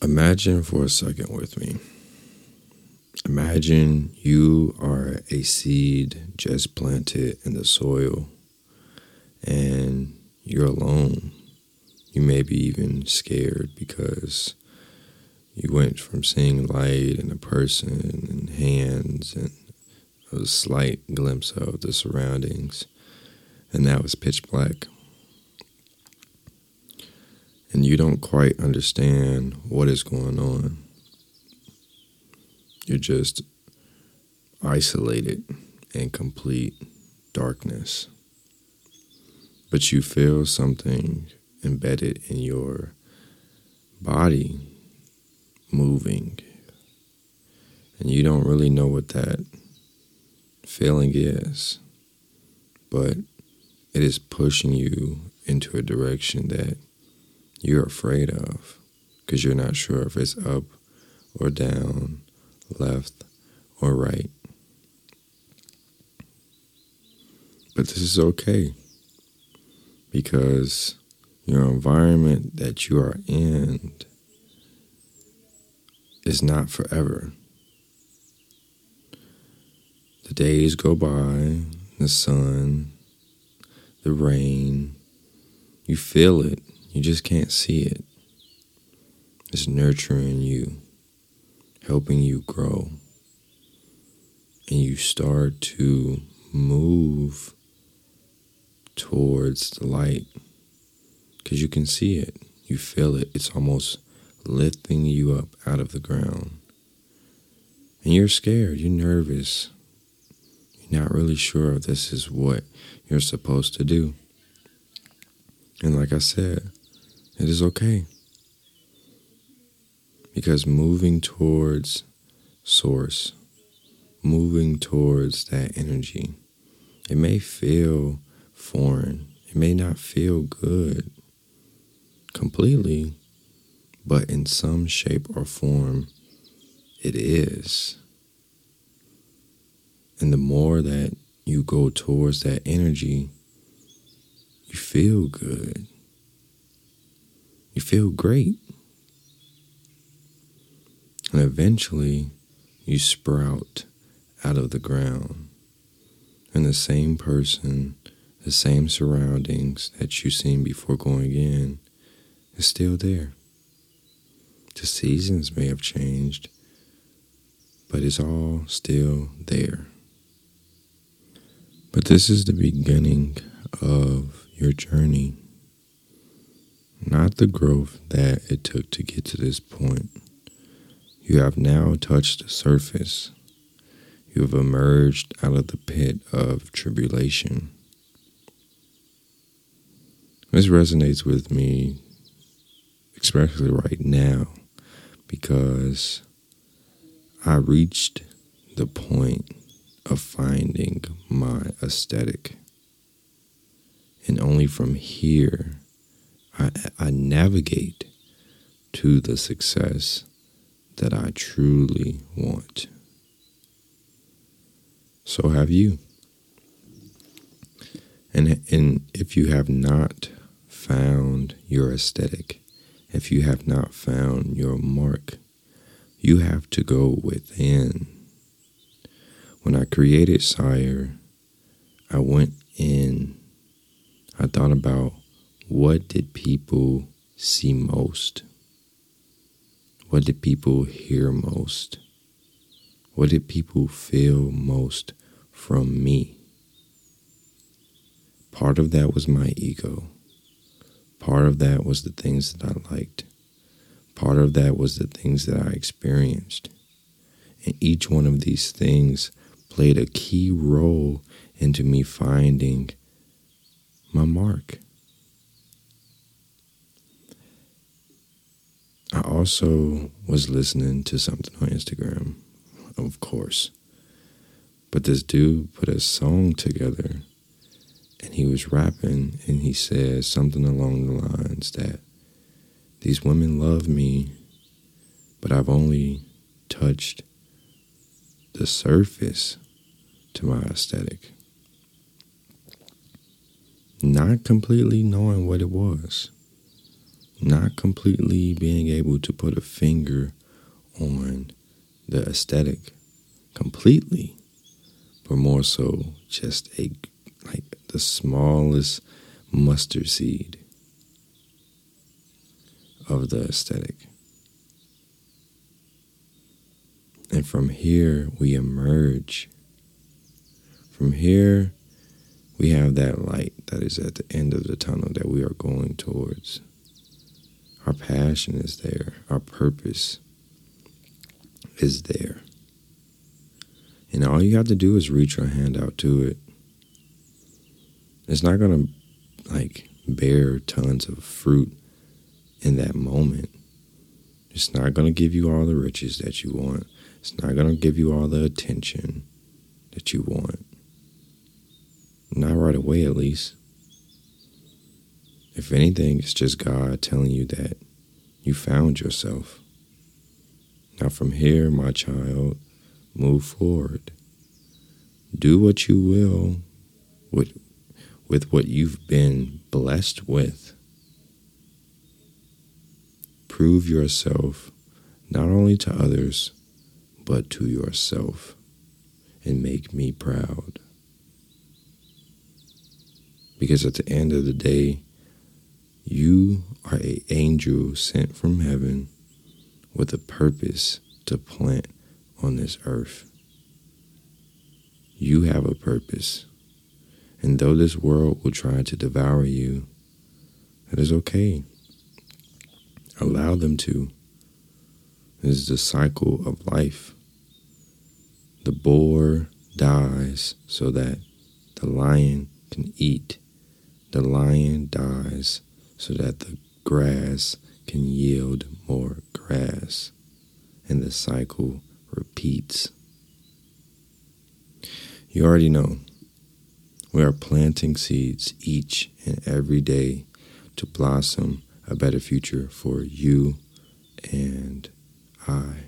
Imagine for a second with me. Imagine you are a seed just planted in the soil and you're alone. You may be even scared because you went from seeing light and a person and hands and a slight glimpse of the surroundings, and now it's pitch black and you don't quite understand what is going on. You're just isolated in complete darkness. But you feel something embedded in your body moving. And you don't really know what that feeling is, but it is pushing you into a direction that you're afraid of because you're not sure if it's up or down, left or right. But this is okay because your environment that you are in is not forever. The days go by, the sun, the rain, you feel it you just can't see it. It's nurturing you, helping you grow. And you start to move towards the light because you can see it. You feel it. It's almost lifting you up out of the ground. And you're scared. You're nervous. You're not really sure if this is what you're supposed to do. And like I said, it is okay. Because moving towards source, moving towards that energy, it may feel foreign. It may not feel good completely, but in some shape or form, it is. And the more that you go towards that energy, you feel good you feel great. And eventually, you sprout out of the ground. And the same person, the same surroundings that you've seen before going in, is still there. The seasons may have changed, but it's all still there. But this is the beginning of your journey not the growth that it took to get to this point. You have now touched the surface. You have emerged out of the pit of tribulation. This resonates with me, especially right now, because I reached the point of finding my aesthetic. And only from here I, I navigate to the success that I truly want. So have you. And, and if you have not found your aesthetic, if you have not found your mark, you have to go within. When I created Cyre, I went in. I thought about what did people see most? What did people hear most? What did people feel most from me? Part of that was my ego. Part of that was the things that I liked. Part of that was the things that I experienced. And each one of these things played a key role into me finding my mark. I also was listening to something on Instagram, of course. But this dude put a song together and he was rapping and he said something along the lines that these women love me, but I've only touched the surface to my aesthetic. Not completely knowing what it was not completely being able to put a finger on the aesthetic completely, but more so just a like the smallest mustard seed of the aesthetic. And from here, we emerge. From here, we have that light that is at the end of the tunnel that we are going towards. Our passion is there, our purpose is there. And all you have to do is reach your hand out to it. It's not going to like bear tons of fruit in that moment. It's not going to give you all the riches that you want. It's not going to give you all the attention that you want. Not right away, at least. If anything, it's just God telling you that you found yourself. Now, from here, my child, move forward. Do what you will with, with what you've been blessed with. Prove yourself not only to others, but to yourself, and make me proud. Because at the end of the day, you are an angel sent from heaven with a purpose to plant on this earth. You have a purpose. And though this world will try to devour you, that is okay. Allow them to. This is the cycle of life. The boar dies so that the lion can eat. The lion dies so that the grass can yield more grass. And the cycle repeats. You already know. We are planting seeds each and every day to blossom a better future for you and I.